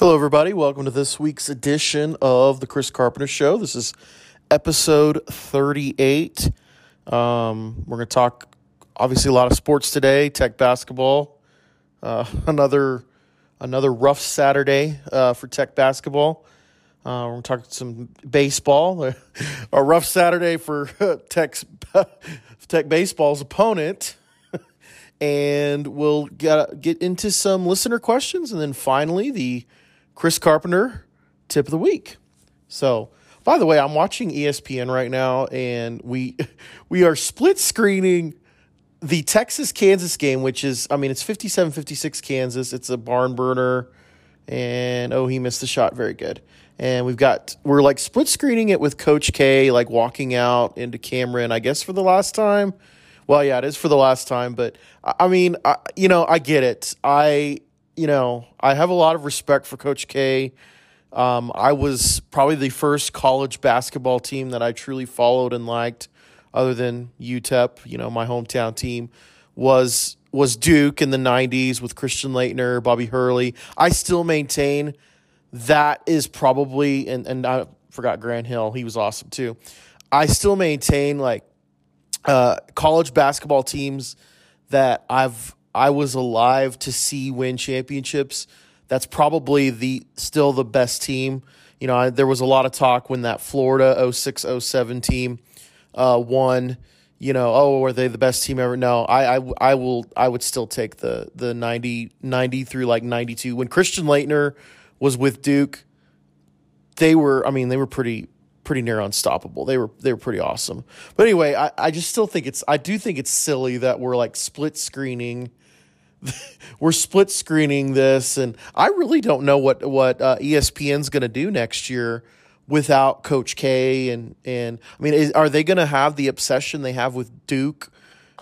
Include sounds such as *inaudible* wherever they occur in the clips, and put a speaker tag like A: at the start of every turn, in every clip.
A: Hello, everybody. Welcome to this week's edition of the Chris Carpenter Show. This is episode 38. Um, we're going to talk, obviously, a lot of sports today. Tech basketball, uh, *laughs* another another rough Saturday uh, for Tech basketball. Uh, we're going to talk some baseball. *laughs* a rough Saturday for *laughs* Tech's, Tech baseball's opponent. And we'll get, get into some listener questions. And then finally, the Chris Carpenter tip of the week. So, by the way, I'm watching ESPN right now, and we *laughs* we are split screening the Texas Kansas game, which is, I mean, it's 57 56 Kansas. It's a barn burner. And oh, he missed the shot. Very good. And we've got, we're like split screening it with Coach K, like walking out into Cameron, I guess for the last time. Well, yeah, it is for the last time. But I mean, I, you know, I get it. I, you know, I have a lot of respect for Coach K. Um, I was probably the first college basketball team that I truly followed and liked, other than UTEP. You know, my hometown team was was Duke in the '90s with Christian Laettner, Bobby Hurley. I still maintain that is probably, and and I forgot Grant Hill. He was awesome too. I still maintain like uh, college basketball teams that I've I was alive to see win championships. That's probably the still the best team. You know, I, there was a lot of talk when that Florida 06 07 team uh, won. You know, oh, are they the best team ever? No, I, I, I will, I would still take the the 90, 90 through like ninety two. When Christian Laettner was with Duke, they were, I mean, they were pretty pretty near unstoppable. They were they were pretty awesome. But anyway, I, I just still think it's I do think it's silly that we're like split screening *laughs* we're split screening this, and I really don't know what what uh, ESPN's going to do next year without Coach K. And and I mean, is, are they going to have the obsession they have with Duke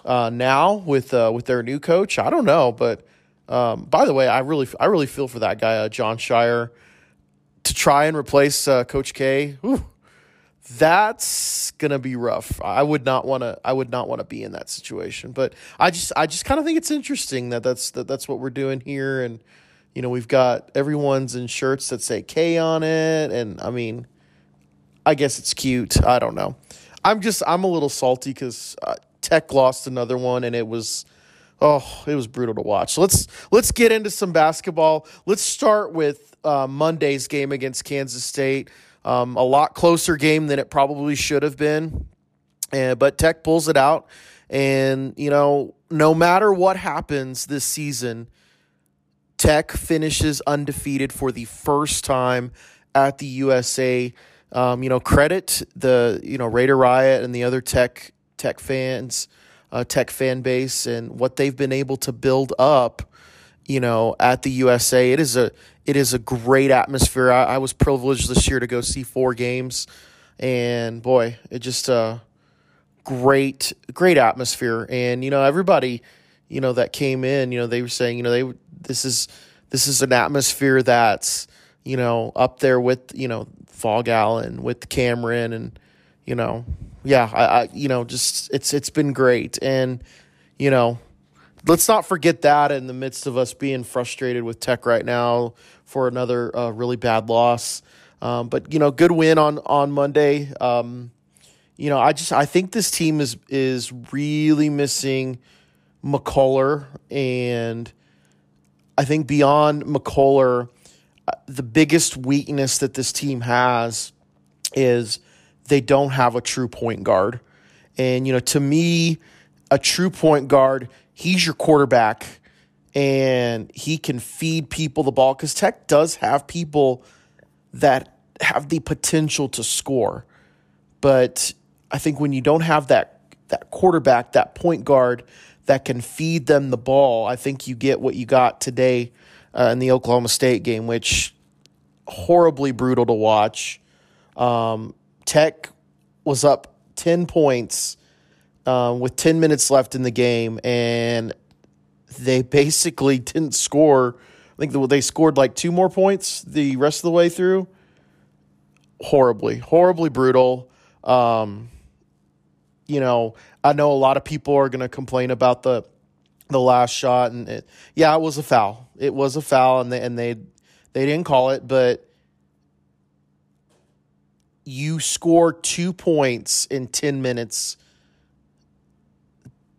A: uh, now with uh, with their new coach? I don't know, but um, by the way, I really I really feel for that guy, uh, Jon Scheyer, to try and replace uh, Coach K. that's gonna be rough. I would not want to. I would not want to be in that situation. But I just, I just kind of think it's interesting that that's that that's what we're doing here, and you know, we've got everyone's in shirts that say K on it, and I mean, I guess it's cute. I don't know. I'm just, I'm a little salty because uh, Tech lost another one, and it was. Oh, it was brutal to watch. So let's let's get into some basketball. Let's start with uh, Monday's game against Kansas State. Um, a lot closer game than it probably should have been. And, but Tech pulls it out. And, you know, no matter what happens this season, Tech finishes undefeated for the first time at the USA. Um, you know, credit the, you know, Raider Riot and the other Tech Tech fans, uh, Tech fan base, and what they've been able to build up you know, at the USA. It is a it is a great atmosphere. I, I was privileged this year to go see four games, and boy, it just uh great great atmosphere. And you know, everybody, you know, that came in, you know, they were saying, you know, they this is this is an atmosphere that's you know up there with you know Phog Allen with Cameron and you know yeah I, I you know just it's it's been great and you know let's not forget that in the midst of us being frustrated with Tech right now for another uh, really bad loss. Um, but you know, good win on on Monday. Um, you know, I just I think this team is is really missing McCullar, and I think beyond McCullar, uh, the biggest weakness that this team has is they don't have a true point guard. And you know, to me, a true point guard he's your quarterback and he can feed people the ball because Tech does have people that have the potential to score. But I think when you don't have that that quarterback, that point guard that can feed them the ball, I think you get what you got today uh, in the Oklahoma State game, which horribly brutal to watch. Um, Tech was up ten points um, with 10 minutes left in the game, and they basically *laughs* didn't score. I think they scored like two more points the rest of the way through. Horribly, horribly brutal. Um, you know, I know a lot of people are going to complain about the the last shot, and it, yeah, it was a foul. It was a foul, and they and they they didn't call it, but you score two points in ten minutes.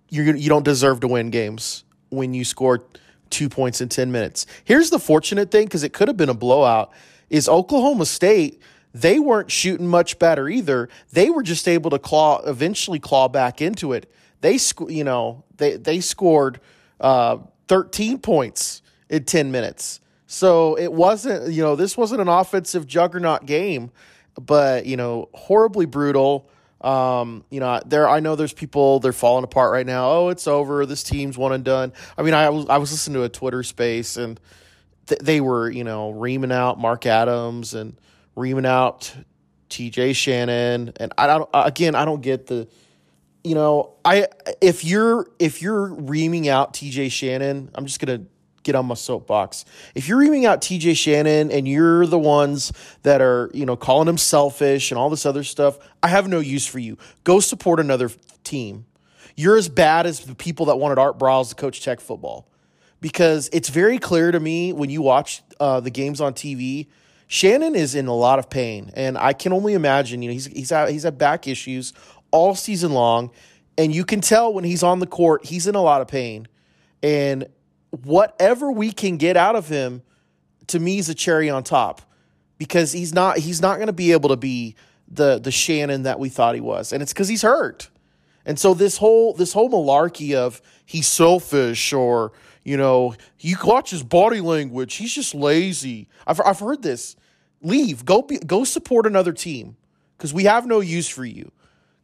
A: You you don't deserve to win games when you score two points in ten minutes. Here's the fortunate thing, because it could have been a blowout. Is Oklahoma State? They weren't shooting much better either. They were just able to claw eventually claw back into it. They sc- you know they they scored uh, 13 points in 10 minutes. So it wasn't you know this wasn't an offensive juggernaut game, but you know horribly brutal. Um, you know, there I know there's people they're falling apart right now. Oh, it's over. This team's one and done. I mean, I was I was listening to a Twitter space and th- they were you know reaming out Mark Adams and reaming out T.J. Shannon, and I don't again I don't get the you know I if you're if you're reaming out T.J. Shannon, I'm just gonna get on my soapbox. If you're reaming out TJ Shannon and you're the ones that are, you know, calling him selfish and all this other stuff, I have no use for you. Go support another team. You're as bad as the people that wanted Art Briles to coach Tech football. Because it's very clear to me when you watch uh, the games on TV, Shannon is in a lot of pain, and I can only imagine. You know, he's he's had, he's had back issues all season long, and you can tell when he's on the court, he's in a lot of pain. And whatever we can get out of him, to me, is a cherry on top because he's not he's not going to be able to be the the Shannon that we thought he was, and it's because he's hurt. And so this whole this whole malarkey of he's selfish or you know you watch his body language, he's just lazy. I've I've heard this. Leave. Go be, go support another team because we have no use for you.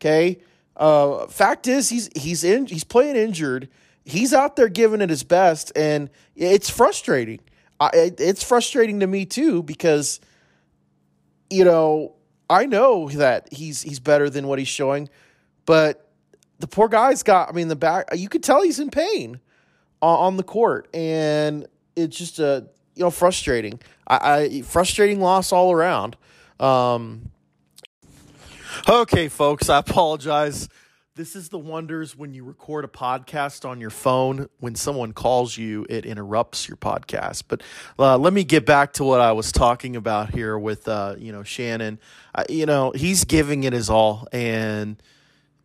A: Okay. Uh, fact is, he's he's in he's playing injured he's out there giving it his best, and it's frustrating. I, it's frustrating to me too because, you know, I know that he's he's better than what he's showing, but the poor guy's got. I mean, the back you could tell he's in pain on, on the court, and it's just a you know frustrating. I, I frustrating loss all around. Um, okay, folks, I apologize this is the wonders when you record a podcast on your phone. When someone calls you, it interrupts your podcast. But uh, let me get back to what I was talking about here with uh, you know Shannon. Uh, you know he's giving it his all, and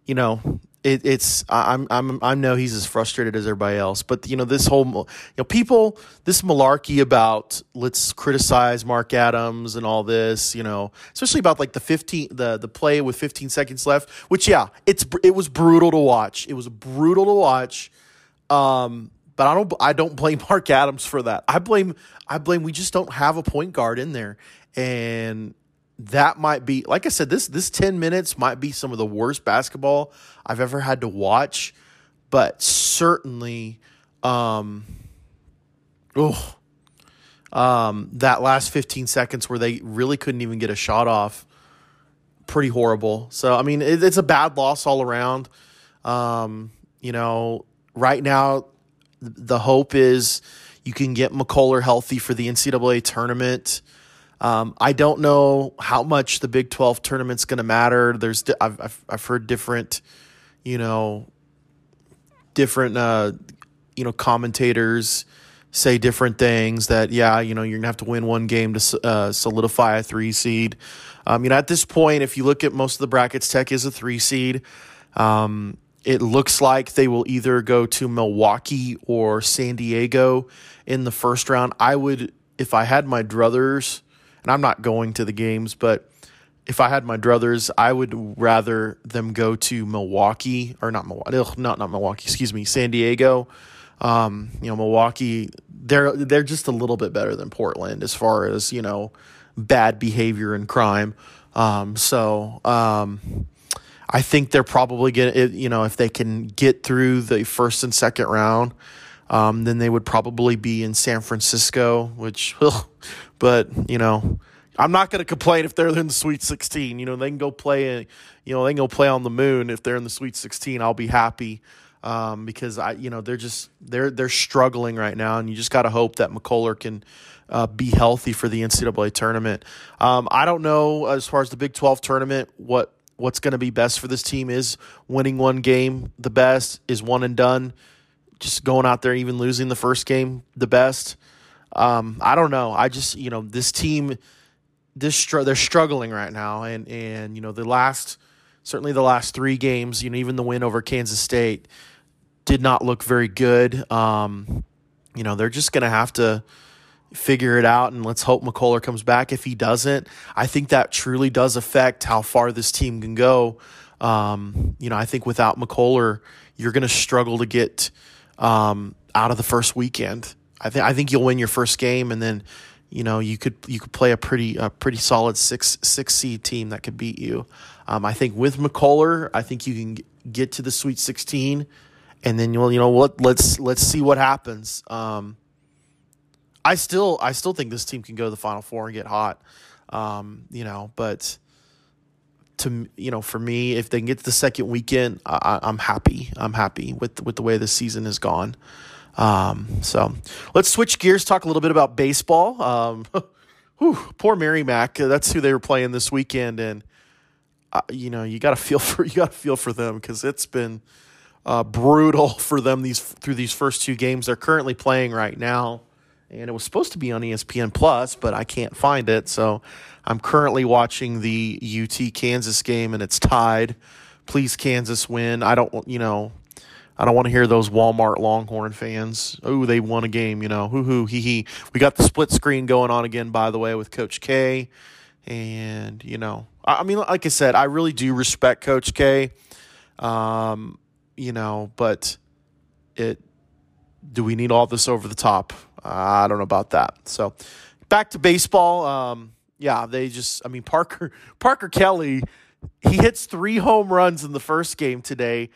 A: you know it, it's I'm I'm I know he's as frustrated as everybody else, but you know this whole you know people this malarkey about let's criticize Mark Adams and all this, you know, especially about like the 15 the the play with 15 seconds left, which yeah, it's it was brutal to watch. It was brutal to watch. Um, but I don't I don't blame *laughs* Mark Adams for that. I blame I blame we just don't have a point guard in there, and that might be like I said this this 10 minutes might be some of the worst basketball I've ever had to watch but certainly um oh um that last 15 seconds where they really couldn't even get a shot off pretty horrible. So I mean it, it's a bad loss all around. Um you know right now the hope is you can get McCullar healthy for the NCAA tournament um, I don't know how much the Big 12 tournament's going to matter. There's I've, I've, I've heard different, you know, different uh, you know commentators say different things that yeah you know you're gonna have to win one game to uh, solidify a three seed. Um, you know at this point, if you look at most of the brackets, Tech is a three seed. Um, it looks like they will either go to Milwaukee or San Diego in the first round. I would, if I had my druthers, and I'm not going to the games, but if I had my druthers, I would rather them go to Milwaukee or not Milwaukee, not not Milwaukee, excuse me, San Diego. Um, you know, Milwaukee, they're they're just a little bit better than Portland as far as you know bad behavior and crime. Um, so um, I think they're probably get you know if they can get through the first and second round, um, then they would probably be in San Francisco, which *laughs* but, you know, I'm not going to complain if they're in the Sweet 16. You know, they can go play, you know, they can go play on the moon. If they're in the Sweet 16, I'll be happy um, because I, you know, they're just they're they're struggling right now, and you just got to hope that McCullar can uh, be healthy for the NCAA tournament. Um, I don't know as far as the Big 12 tournament what what's going to be best for this team is winning one game. The best is one and done just going out there, even losing the first game the best. Um, I don't know. I just you know this team, this they're struggling right now, and and you know the last certainly the last three games, you know even the win over Kansas State did not look very good. Um, you know they're just to have to figure it out and let's hope McCullar comes back. If he doesn't, I think that truly does affect how far this team can go. Um, you know, I think without McCullar, you're going to struggle to get um, out of the first weekend. I think I think you'll win your first game, and then you know you could you could play a pretty a pretty solid six six seed team that could beat you. Um, I think with McCullar, I think you can get to the Sweet Sixteen, and then you'll you know what let's let's see what happens. Um, I still I still think this team can go to the Final Four and get hot. Um, you know, but to you know, for me, if they can get to the second weekend, I, am happy. I'm happy with with the way the season has gone. Um, so let's switch gears. Talk a little bit about baseball. Um, *laughs* whew, poor Merrimack. That's who they were playing this weekend, and uh, you know you got to feel *laughs* for you got to feel for them because it's been uh, brutal *laughs* for them these through these first two games they're currently playing right now and it was supposed to be on ESPN Plus, but I can't find it. So I'm currently watching the UT Kansas game, and it's tied. Please, Kansas win. I don't, you know, I don't want to hear those Walmart Longhorn fans. Oh, they won a game, you know. Hoo hoo hee hee. We got the split screen going on again, by the way, with Coach K. And, you know, I mean, like I said, I really do respect Coach K. Um, you know, but it do we need all this over the top? I don't know about that. So back to baseball. Um, yeah, they just. I mean, Parker *laughs* Parker Kelly. He hits three home runs in the first game today,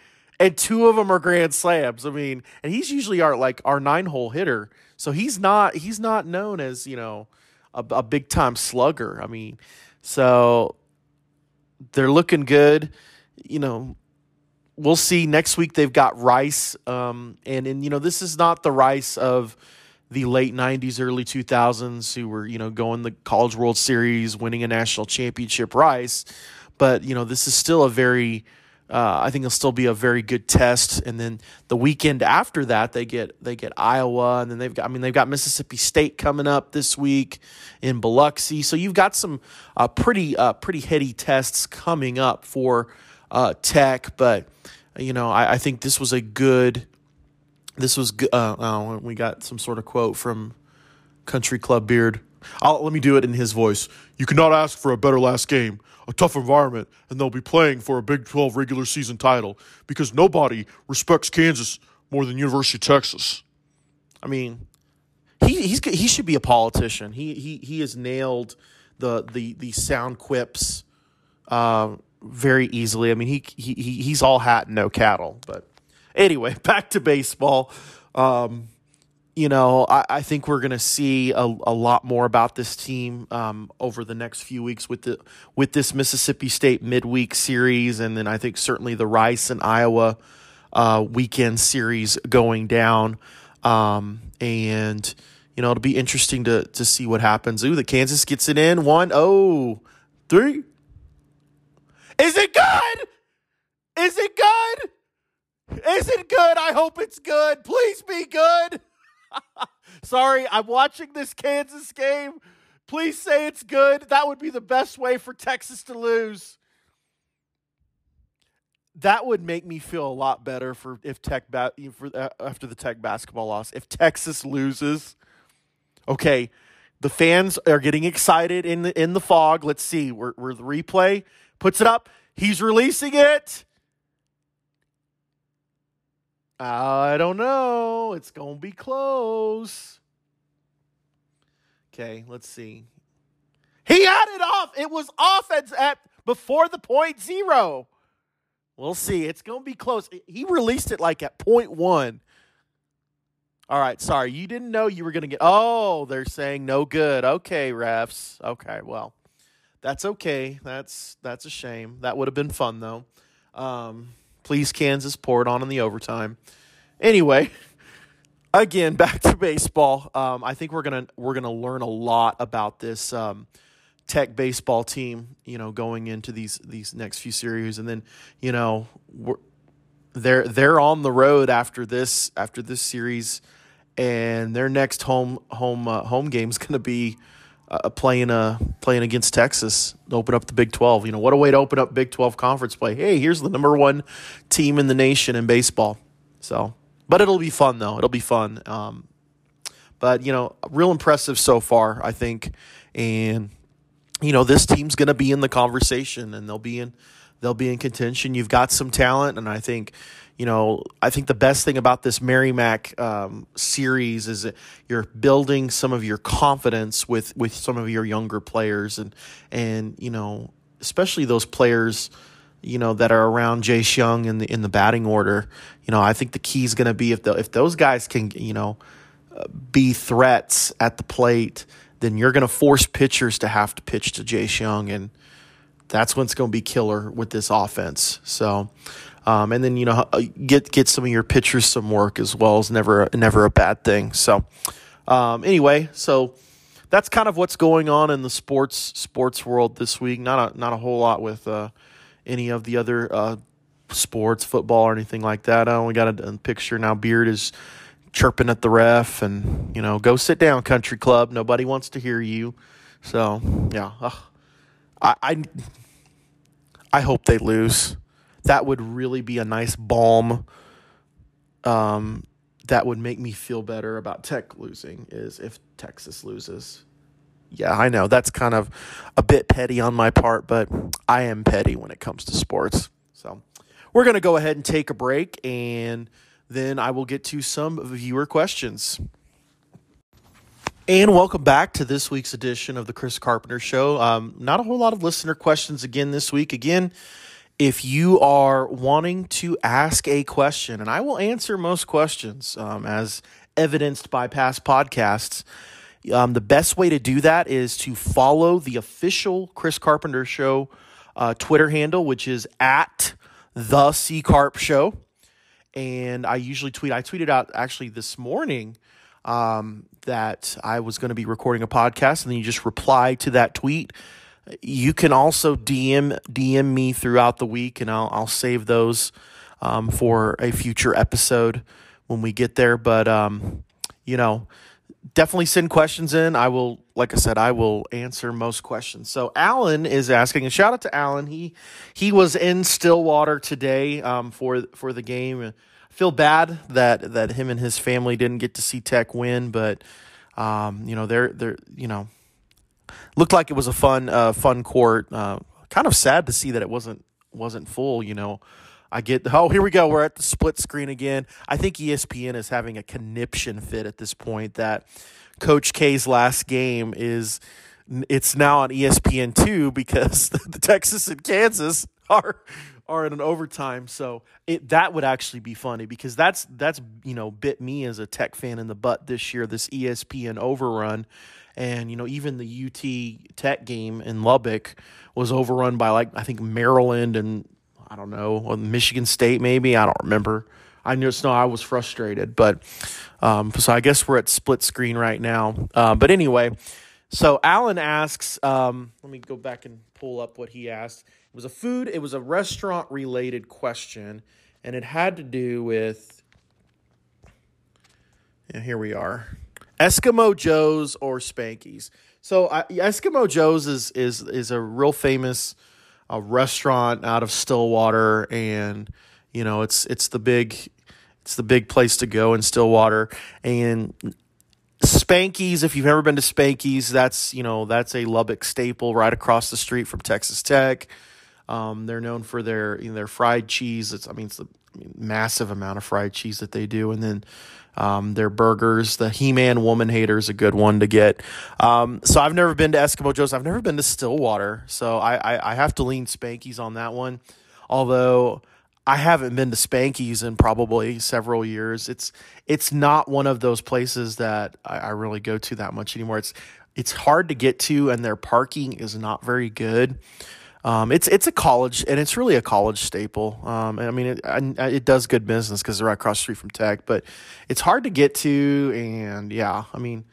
A: and two of them are grand slams. I mean, and he's usually our like our nine hole hitter, so he's not he's not known as you know a, a big time slugger. I mean, so they're looking good. You know, we'll see next week. They've got Rice, um, and and you know this is not the Rice of the late 90s early 2000s who were you know going the college world series winning a national championship rice but you know this is still a very uh, I think it'll still be a very good test. And then the weekend after that, they get they get Iowa, and then they've got I mean they've got Mississippi State coming up this week in Biloxi. So you've got some uh, pretty uh, pretty heady tests coming up for uh, Tech. But you know I, I think this was a good this was uh, oh, we got some sort of quote from Country Club Beard. I'll, let me do it in his voice. You cannot ask for a better last game, a tough environment, and they'll be playing for a Big 12 regular season title because nobody respects Kansas more than University of Texas. I mean, he he's he should be a politician. He he he has nailed the the the sound quips uh, very easily. I mean, he he he's all hat and no cattle, but Anyway, *laughs* back to baseball. Um, you know, I, I think we're going to see a, a lot more about this team um, over the next few weeks with the with this Mississippi State midweek series, and then I think certainly the Rice and Iowa uh, weekend series going down. Um, and you know, it'll be interesting to to see what happens. Ooh, the Kansas gets it in one, oh, three. Is it good? Is it good? Is it good? I hope it's good. Please be good. *laughs* Sorry, I'm watching this Kansas game. Please say it's good. That would be the best way for Texas to lose. That would make me feel a lot better for if Tech ba- for uh, after the Tech basketball loss. If Texas loses, okay, the fans are getting excited in the in the Phog. Let's see, where, where the replay puts it up. He's releasing it. I don't know. It's going to be close. Okay, let's see. He had it off. It was off at, at before the point zero. We'll see. It's going to be close. He released it like at point one. All right, sorry. You didn't know you were going to get. Oh, they're saying no good. Okay, refs. Okay, well, that's okay. That's that's a shame. That would have been fun though. Um, Please, Kansas, pour it on in the overtime. Anyway, *laughs* again, back to baseball. Um, I think we're gonna we're gonna learn a lot about this um, Tech baseball team. You know, going into these these next few series, and then you know, they're they're on the road after this after this series, and their next home home uh, home game is to be uh, playing uh playing against Texas to open up the Big Twelve. You know what a way to open up Big Twelve conference play. Hey, here's the number one team in the nation in baseball. So, but it'll be fun though. It'll be fun. Um, but you know, real impressive so far, I think, and you know this team's going to be in the conversation, and they'll be in they'll be in contention. You've got some talent, and I think you know, I think the best thing about this Merrimack um, series is that you're building some of your confidence with with some of your younger players, and and you know, especially those players, you know, that are around Jace Young in the in the batting order. You know, I think the key is going to be if the, if those guys can, you know, be threats at the plate, then you're going to force pitchers to have to pitch to Jace Young and that's when it's going to be killer with this offense. So, um, and then you know uh, get get some of your pitchers some work as well is never never a bad thing. So um, anyway, so that's kind of what's going on in the sports sports world this week. Not a not a whole lot with uh, any of the other uh, sports, football or anything like that. I only got a, a, picture now. Beard is chirping at the ref, and you know, go sit down, country club. Nobody wants to hear you. So yeah, I, I I hope they lose that would really be a nice balm um, that would make me feel better about Tech losing is if Texas loses. Yeah, I know that's kind of a bit petty on my part, but I am petty when it comes to sports. So we're going to go ahead and take a break, and then I will get to some viewer questions. And welcome back to this week's edition of the Chris Carpenter Show. Um, not a whole lot of listener questions again this week. Again, if you are wanting to ask a question, and I will answer most questions um, as evidenced by past podcasts, um, the best way to do that is to follow the official Chris Carpenter Show uh, Twitter handle, which is at the C Carp Show. And I usually tweet, I tweeted out actually this morning um, that I was going to be recording a podcast, and then you just reply to that tweet you can also DM DM me throughout the week, and I'll I'll save those um, for a future episode when we get there. But um, you know, definitely send questions in. I will, like I said, I will answer most questions. So Alan is asking, and shout out to Alan. He he was in Stillwater today um, for for the game. I feel bad that that him and his family didn't get to see Tech win, but um, you know they're they're you know looked like it was a fun uh, fun court. Uh, kind of sad to see that it wasn't wasn't full. You know, I get oh here we go. We're at the split screen again. I think ESPN is having a conniption fit at this point that Coach K's last game is it's now on ESPN two because *laughs* the Texas and Kansas are are in an overtime. So it that would actually be funny because that's that's you know bit me as a tech fan in the butt this year. This ESPN overrun, and you know even the UT Tech game in Lubbock was overrun by like I think Maryland and I don't know Michigan State maybe I don't remember. I knew it's no I was frustrated, but um, so I guess we're at split screen right now. Uh, but anyway, so Alan asks. Um, let me go back and pull up what he asked. It was a food. It was a restaurant related question, and it had to do with. Yeah, here we are. Eskimo Joe's or Spanky's. So uh, Eskimo Joe's is is is a real famous uh, restaurant out of Stillwater, and you know it's it's the big it's the big place to go in Stillwater. And Spanky's, if you've ever been to Spanky's, that's you know that's a Lubbock staple right across the street from Texas Tech. Um, they're known for their you know, their fried cheese. It's I mean it's a massive amount of fried cheese that they do, and then um, their burgers. The He Man Woman Hater is a good one to get. Um, so I've never been to Eskimo Joe's. I've never been to Stillwater, so I, I, I have to lean Spanky's on that one. Although I haven't been to Spanky's in probably several years. It's it's not one of those places that I, I really go to that much anymore. It's it's hard to get to, and their parking is not very good. Um, it's it's a college, and it's really a college staple. Um, and I mean, it, it does good business because they're right across the street from Tech, but it's hard to get to. And yeah, I mean,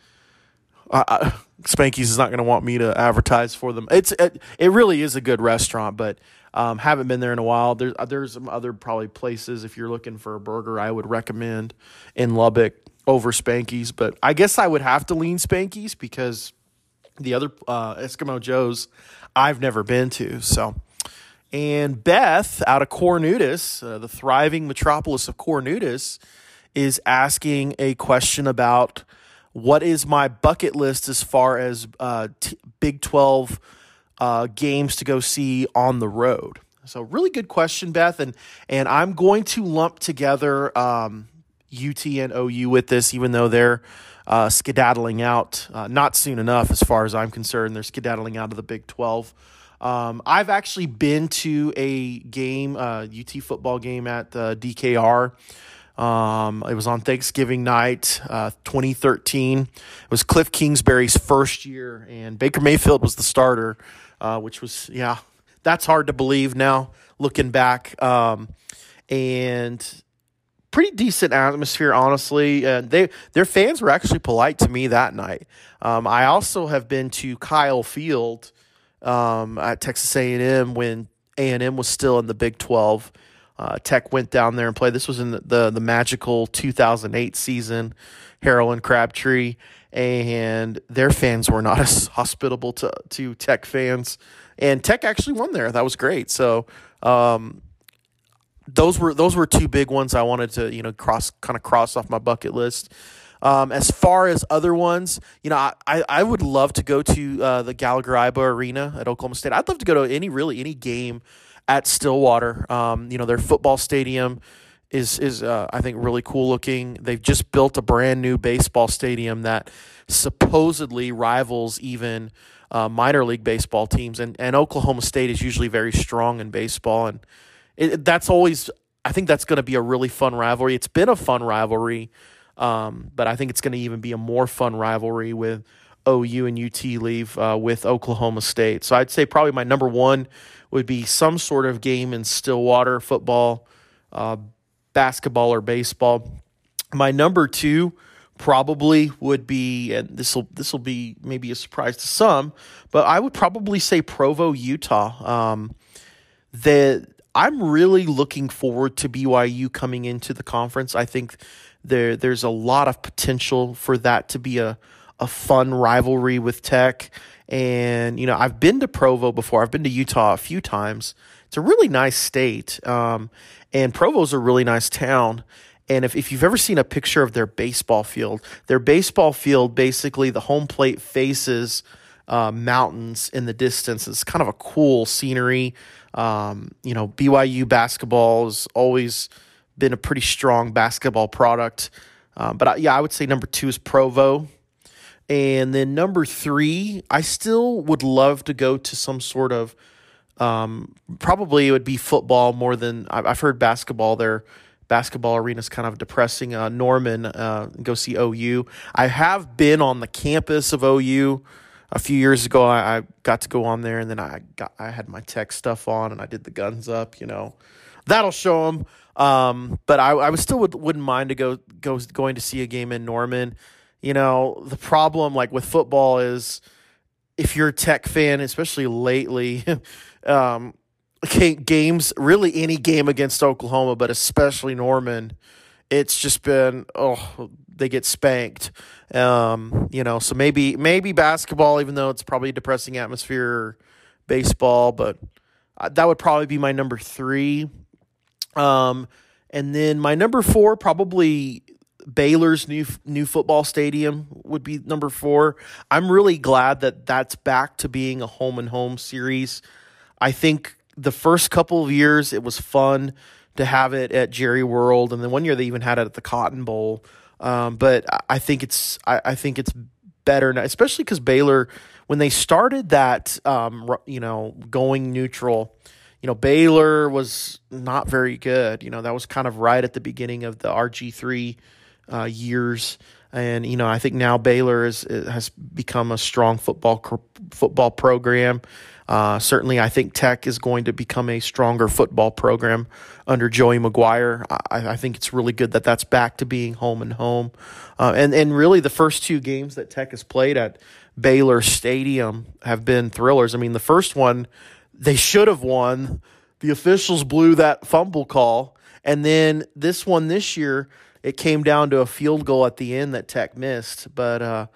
A: uh, *laughs* Spanky's is not going to want me to advertise for them. It's it, it really is a good restaurant, but um, haven't been there in a while. There's there's some other probably places if you're looking for a burger I would recommend in Lubbock over Spanky's, but I guess I would have to lean Spanky's because the other uh, Eskimo Joe's I've never been to. So, and Beth out of Cornutus, uh, the thriving metropolis of Cornutus, is asking a question about what is my bucket list as far as uh, t- Big 12 uh, games to go see on the road? So, really good question, Beth. And, and I'm going to lump together um, UT and OU with this, even though they're uh, skedaddling out, uh, not soon enough, as far as I'm concerned. They're skedaddling out of the Big 12. Um, I've actually been to a game, uh, UT football game at the DKR. Um, it was on Thanksgiving night, uh, 2013. It was Cliff Kingsbury's first year, and Baker Mayfield was the starter, uh, which was, yeah, that's hard to believe now looking back. Um, and pretty decent atmosphere, honestly. And they their fans were actually polite to me that night. Um, I also have been to Kyle Field um, at Texas A and M when A and M was still in the Big Twelve. Uh, Tech went down there and played. This was in the, the, the magical 2008 season. Harrell and Crabtree and their fans were not *laughs* as hospitable to to Tech fans. And Tech actually won there. That was great. So um, those were those were two big ones I wanted to you know cross kind of cross off my bucket list. Um, as far as other ones, you know, I, I would love to go to uh, the Gallagher Iba Arena at Oklahoma State. I'd love to go to any really any game at Stillwater. Um, you know, their football stadium is is uh, I think really cool looking. They've just built a brand new baseball stadium that supposedly rivals even uh, minor league baseball teams, and and Oklahoma State is usually very strong in baseball, and it, that's always I think that's going to be a really fun rivalry. It's been a fun rivalry um, but I think it's going to even be a more fun rivalry with OU and UT leave uh, with Oklahoma State. So I'd say probably my number one would be some sort of game in Stillwater, football, uh, basketball, or baseball. My number two probably would be, and this will this will be maybe a surprise to some, but I would probably say Provo, Utah. Um, I'm really looking forward to BYU coming into the conference. I think there there's a lot of potential for that to be a a fun rivalry with Tech. And you know, I've been to Provo before. I've been to Utah a few times. It's a really nice state, um, and Provo's a really nice town. And if, if you've ever seen a picture of their baseball field, their baseball field basically the home plate faces uh, mountains in the distance. It's kind of a cool scenery. Um, you know, BYU basketball has always been a pretty strong basketball product. Um, but I, yeah, I would say number two is Provo. And then number three, I still would love to go to some sort of, um, probably it would be football more than I've heard basketball there. Basketball arena is kind of depressing. Uh, Norman, uh, go see OU. I have been on the campus of OU a few years ago. I, I got to go on there, and then I got I had my tech stuff on, and I did the guns up. You know, that'll show them. Um, but I, I still would, wouldn't mind to go, go going to see a game in Norman. You know, the problem like with football is if you're a tech fan, especially lately, *laughs* um, games really any game against Oklahoma, but especially Norman, it's just been oh they get spanked. Um, you know, so maybe maybe basketball, even though it's probably a depressing atmosphere, baseball, but uh, that would probably be my number three. Um, and then my number four, probably Baylor's new new football stadium would be number four. I'm really glad that that's back to being a home and home series. I think the first couple of years it was fun to have it at Jerry World, and then one year they even had it at the Cotton Bowl. Um, but I think it's I, I think it's better now, especially because Baylor when they started that um, you know going neutral you know, Baylor was not very good. You know, that was kind of right at the beginning of the RG3 uh, years. And, you know, I think now Baylor is, has become a strong football football program. Uh, certainly, I think Tech is going to become a stronger football program under Joey McGuire. I, I think it's really good that that's back to being home and home. Uh, and, and really, the first two games that Tech has played at Baylor Stadium have been thrillers. I mean, the first one, they should have won. The officials blew that fumble call. And then this one this year, it came down to a field goal at the end that Tech missed. But, uh,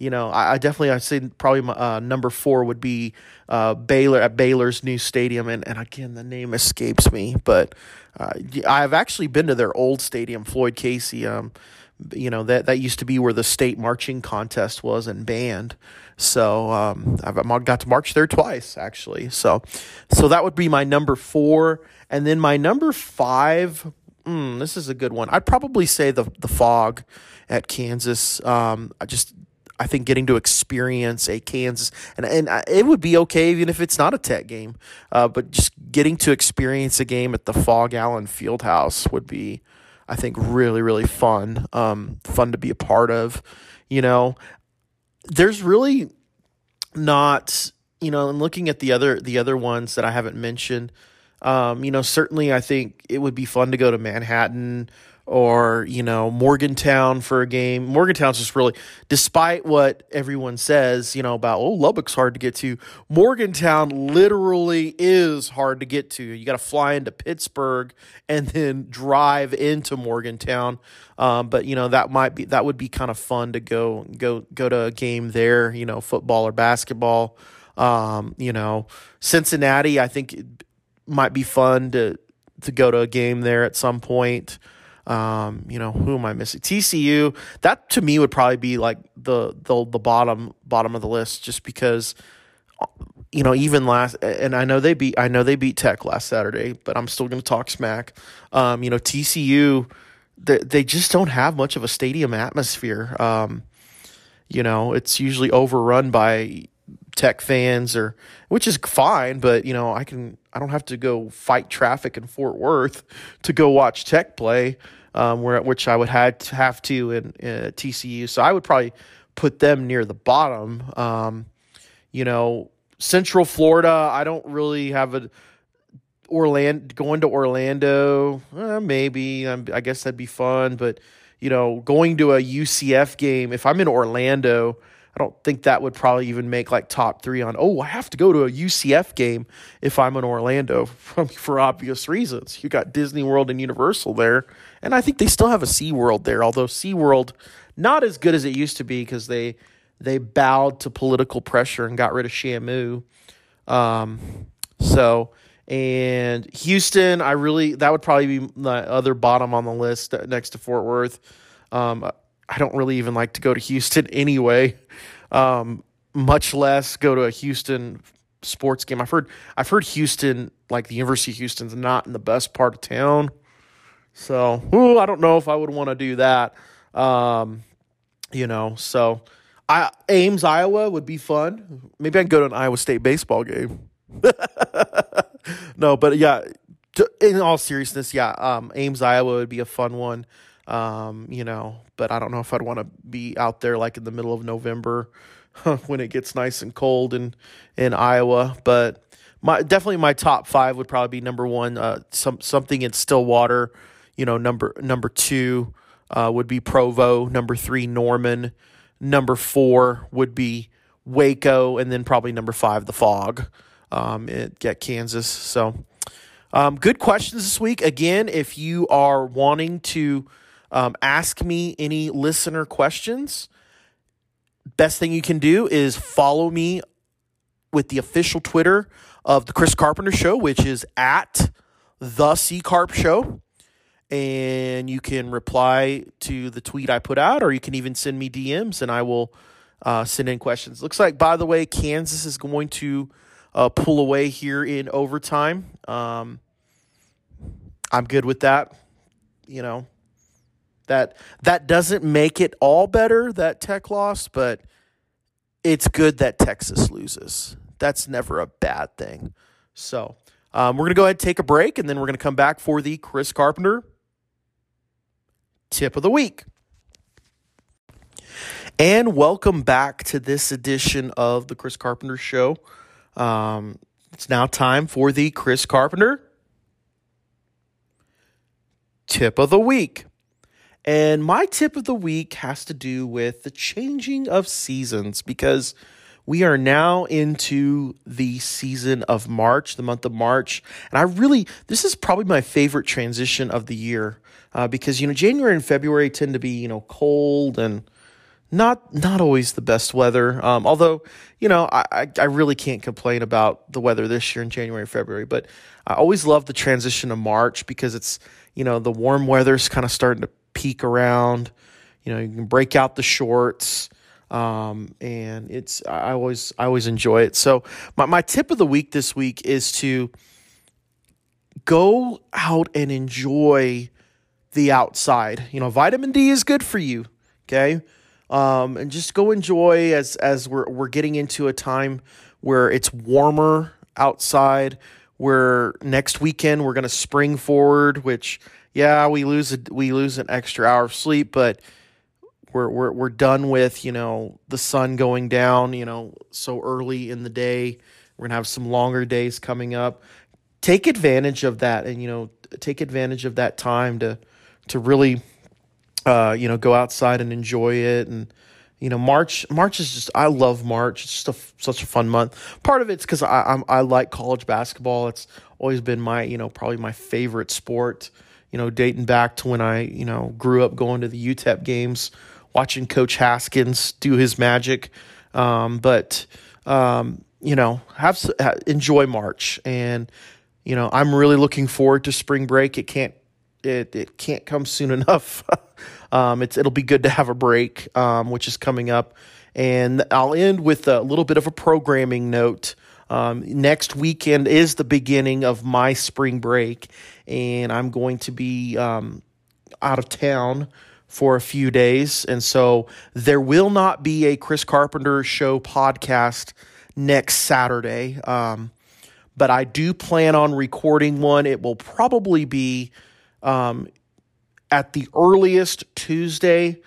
A: you know, I, I definitely I'd say probably my, uh, number four would be uh, Baylor at Baylor's new stadium, and, and again the name escapes me, but uh, I've actually been to their old stadium, Floyd Casey. Um, you know that that used to be where the state marching contest was and band. So um, I've got to march there twice actually. So so that would be my number four, and then my number five. Mm, this is a good one. I'd probably say the the Phog at Kansas. Um, I just I think getting to experience a Kansas and and it would be okay even if it's not a Tech game, uh, but just getting to experience a game at the Phog Allen Fieldhouse would be, I think, really really fun. Um, fun to be a part of. You know, there's really not you know, and looking at the other the other ones that I haven't mentioned, um, you know, certainly I think it would be fun to go to Manhattan or you know Morgantown for a game. Morgantown's just really, despite what everyone says, you know about oh Lubbock's hard to get to. Morgantown literally is hard to get to. You got to fly into Pittsburgh and then drive into Morgantown. Um, but you know that might be that would be kind of fun to go go go to a game there. You know, football or basketball. Um, you know, Cincinnati. I think it might be fun to to go to a game there at some point. Um, you know, who am I missing? TCU. That to me would probably be like the the the bottom bottom of the list, just because you know even last and I know they beat I know they beat Tech last Saturday, but I'm still going to talk smack. Um, you know, TCU. They, they just don't have much of a stadium atmosphere. Um, you know, it's usually overrun by tech fans or which is fine but you know i can i don't have to go fight traffic in fort worth to go watch tech play um, where which i would had to have to in, in tcu so i would probably put them near the bottom. Um, you know central florida i don't really have a orlando going to orlando eh, maybe i guess that'd be fun but you know going to a ucf game if i'm in orlando I don't think that would probably even make like top three on, oh, I have to go to a UCF game if I'm in Orlando *laughs* for obvious reasons. You got Disney World and Universal there. And I think they still have a Sea World there, although Sea World not as good as it used to be because they they bowed to political pressure and got rid of Shamu. Um, so and Houston, I really that would probably be the other bottom on the list next to Fort Worth. Um, I don't really even like to go to Houston *laughs* anyway, um, much less go to a Houston sports game. I've heard I've heard Houston, like the University of Houston's not in the best part of town. So, ooh, I don't know if I would want to do that. Um, you know, so I Ames, Iowa would be fun. Maybe I can go to an Iowa State baseball game. *laughs* no, but yeah, in all seriousness, yeah, um, Ames, Iowa would be a fun one. Um, you know, but I don't know if I'd want to be out there like in the middle of November *laughs* when it gets nice and cold in in Iowa. But my definitely my top five would probably be number one, uh, some something in Stillwater. You know, number number two uh, would be Provo. Number three, Norman. Number four would be Waco, and then probably number five, the Phog, um, at, at Kansas. So, um, good questions this week. Again, if you are wanting to um, ask me any listener questions. Best thing you can do is follow me with the official Twitter of the Chris Carpenter Show, which is at the C Carp Show. And you can reply to the tweet I put out, or you can even send me DMs and I will uh, send in questions. Looks like, by the way, Kansas is going to uh, pull away here in overtime. Um, I'm good with that. You know, that that doesn't make it all better that Tech lost, but it's good that Texas loses. That's never a bad thing. So um, we're gonna go ahead and take a break, and then we're gonna come back for the Chris Carpenter tip of the week. And welcome back to this edition of the Chris Carpenter Show. Um, it's now time for the Chris Carpenter tip of the week. And my tip of the week has to do with the changing of seasons because we are now into the season of March, the month of March. And I really, this is probably my favorite transition of the year uh, because, you know, January and February tend to be, you know, cold and not not always the best weather. Um, although, you know, I, I really can't complain about the weather this year in January and February. But I always love the transition of March because it's, you know, the warm weather's kind of starting to peak around. You know, you can break out the shorts. Um, and it's I always I always enjoy it. So my, my tip of the week this week is to go out and enjoy the outside. You know, vitamin D is good for you. Okay. Um, and just go enjoy as as we're we're getting into a time where it's warmer outside. Where next weekend we're gonna spring forward, which yeah, we lose a, we lose an extra hour of sleep, but we're we're we're done with you know the sun going down you know so early in the day. We're gonna have some longer days coming up. Take advantage of that, and you know take advantage of that time to to really uh, you know go outside and enjoy it. And you know march march is just i love march. It's just a, such a fun month. Part of it's because I, I'm, I like college basketball. It's always been my you know probably my favorite sport you know, dating back to when I, you know, grew up going to the UTEP games, watching Coach Haskins do his magic. Um, but, um, you know, have enjoy March, and you know, I'm really looking forward to spring break. It can't it it can't come soon *laughs* enough. um, it's it'll be good to have a break, um, which is coming up, and I'll end with a little bit of a programming note. Um, next weekend is the beginning of my spring break, and I'm going to be um, out of town for a few days. And so there will not be a Chris Carpenter show podcast next Saturday. Um, but I do plan on recording one. It will probably be um, at the earliest Tuesday,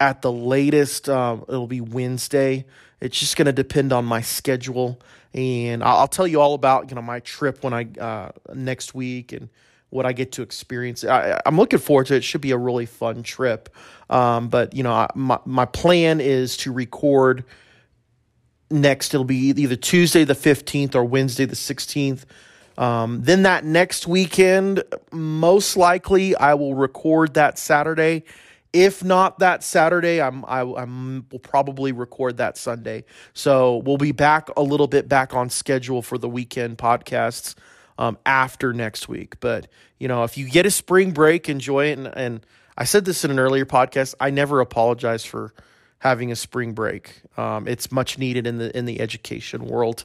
A: at the latest, uh, it'll be Wednesday. It's just going to depend on my schedule and I'll, tell you all about you know my trip when I uh, next week and what I get to experience. I, am looking forward to it. it. Should be a really fun trip. Um, but you know, I, my my plan is to record next. It'll be either Tuesday the 15th or Wednesday the 16th. Um, then that next weekend, most likely, I will record that Saturday if not that Saturday, I'm I I'm, will probably record that Sunday. So we'll be back a little bit back on schedule for the weekend podcasts um, after next week. But you know, if you get a spring break, enjoy it. And, and I said this in an earlier podcast. I never apologize for having a spring break. Um, it's much needed in the in the education world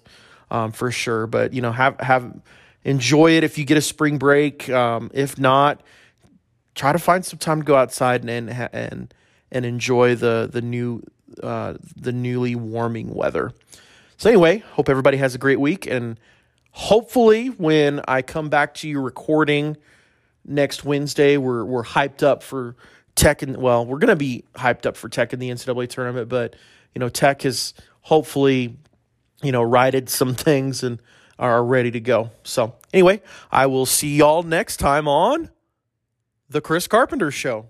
A: um, for sure. But you know, have have enjoy it if you get a spring break. Um, if not try to find some time to go outside and and and enjoy the the new uh, the newly warming weather. So anyway, hope everybody has a great week, and hopefully when I come back to you recording next Wednesday, we're we're hyped up for Tech and well, we're gonna be hyped up for Tech in the NCAA tournament, but you know Tech has hopefully you know righted some things and are ready to go. So anyway, I will see y'all next time on the Chris Carpenter Show.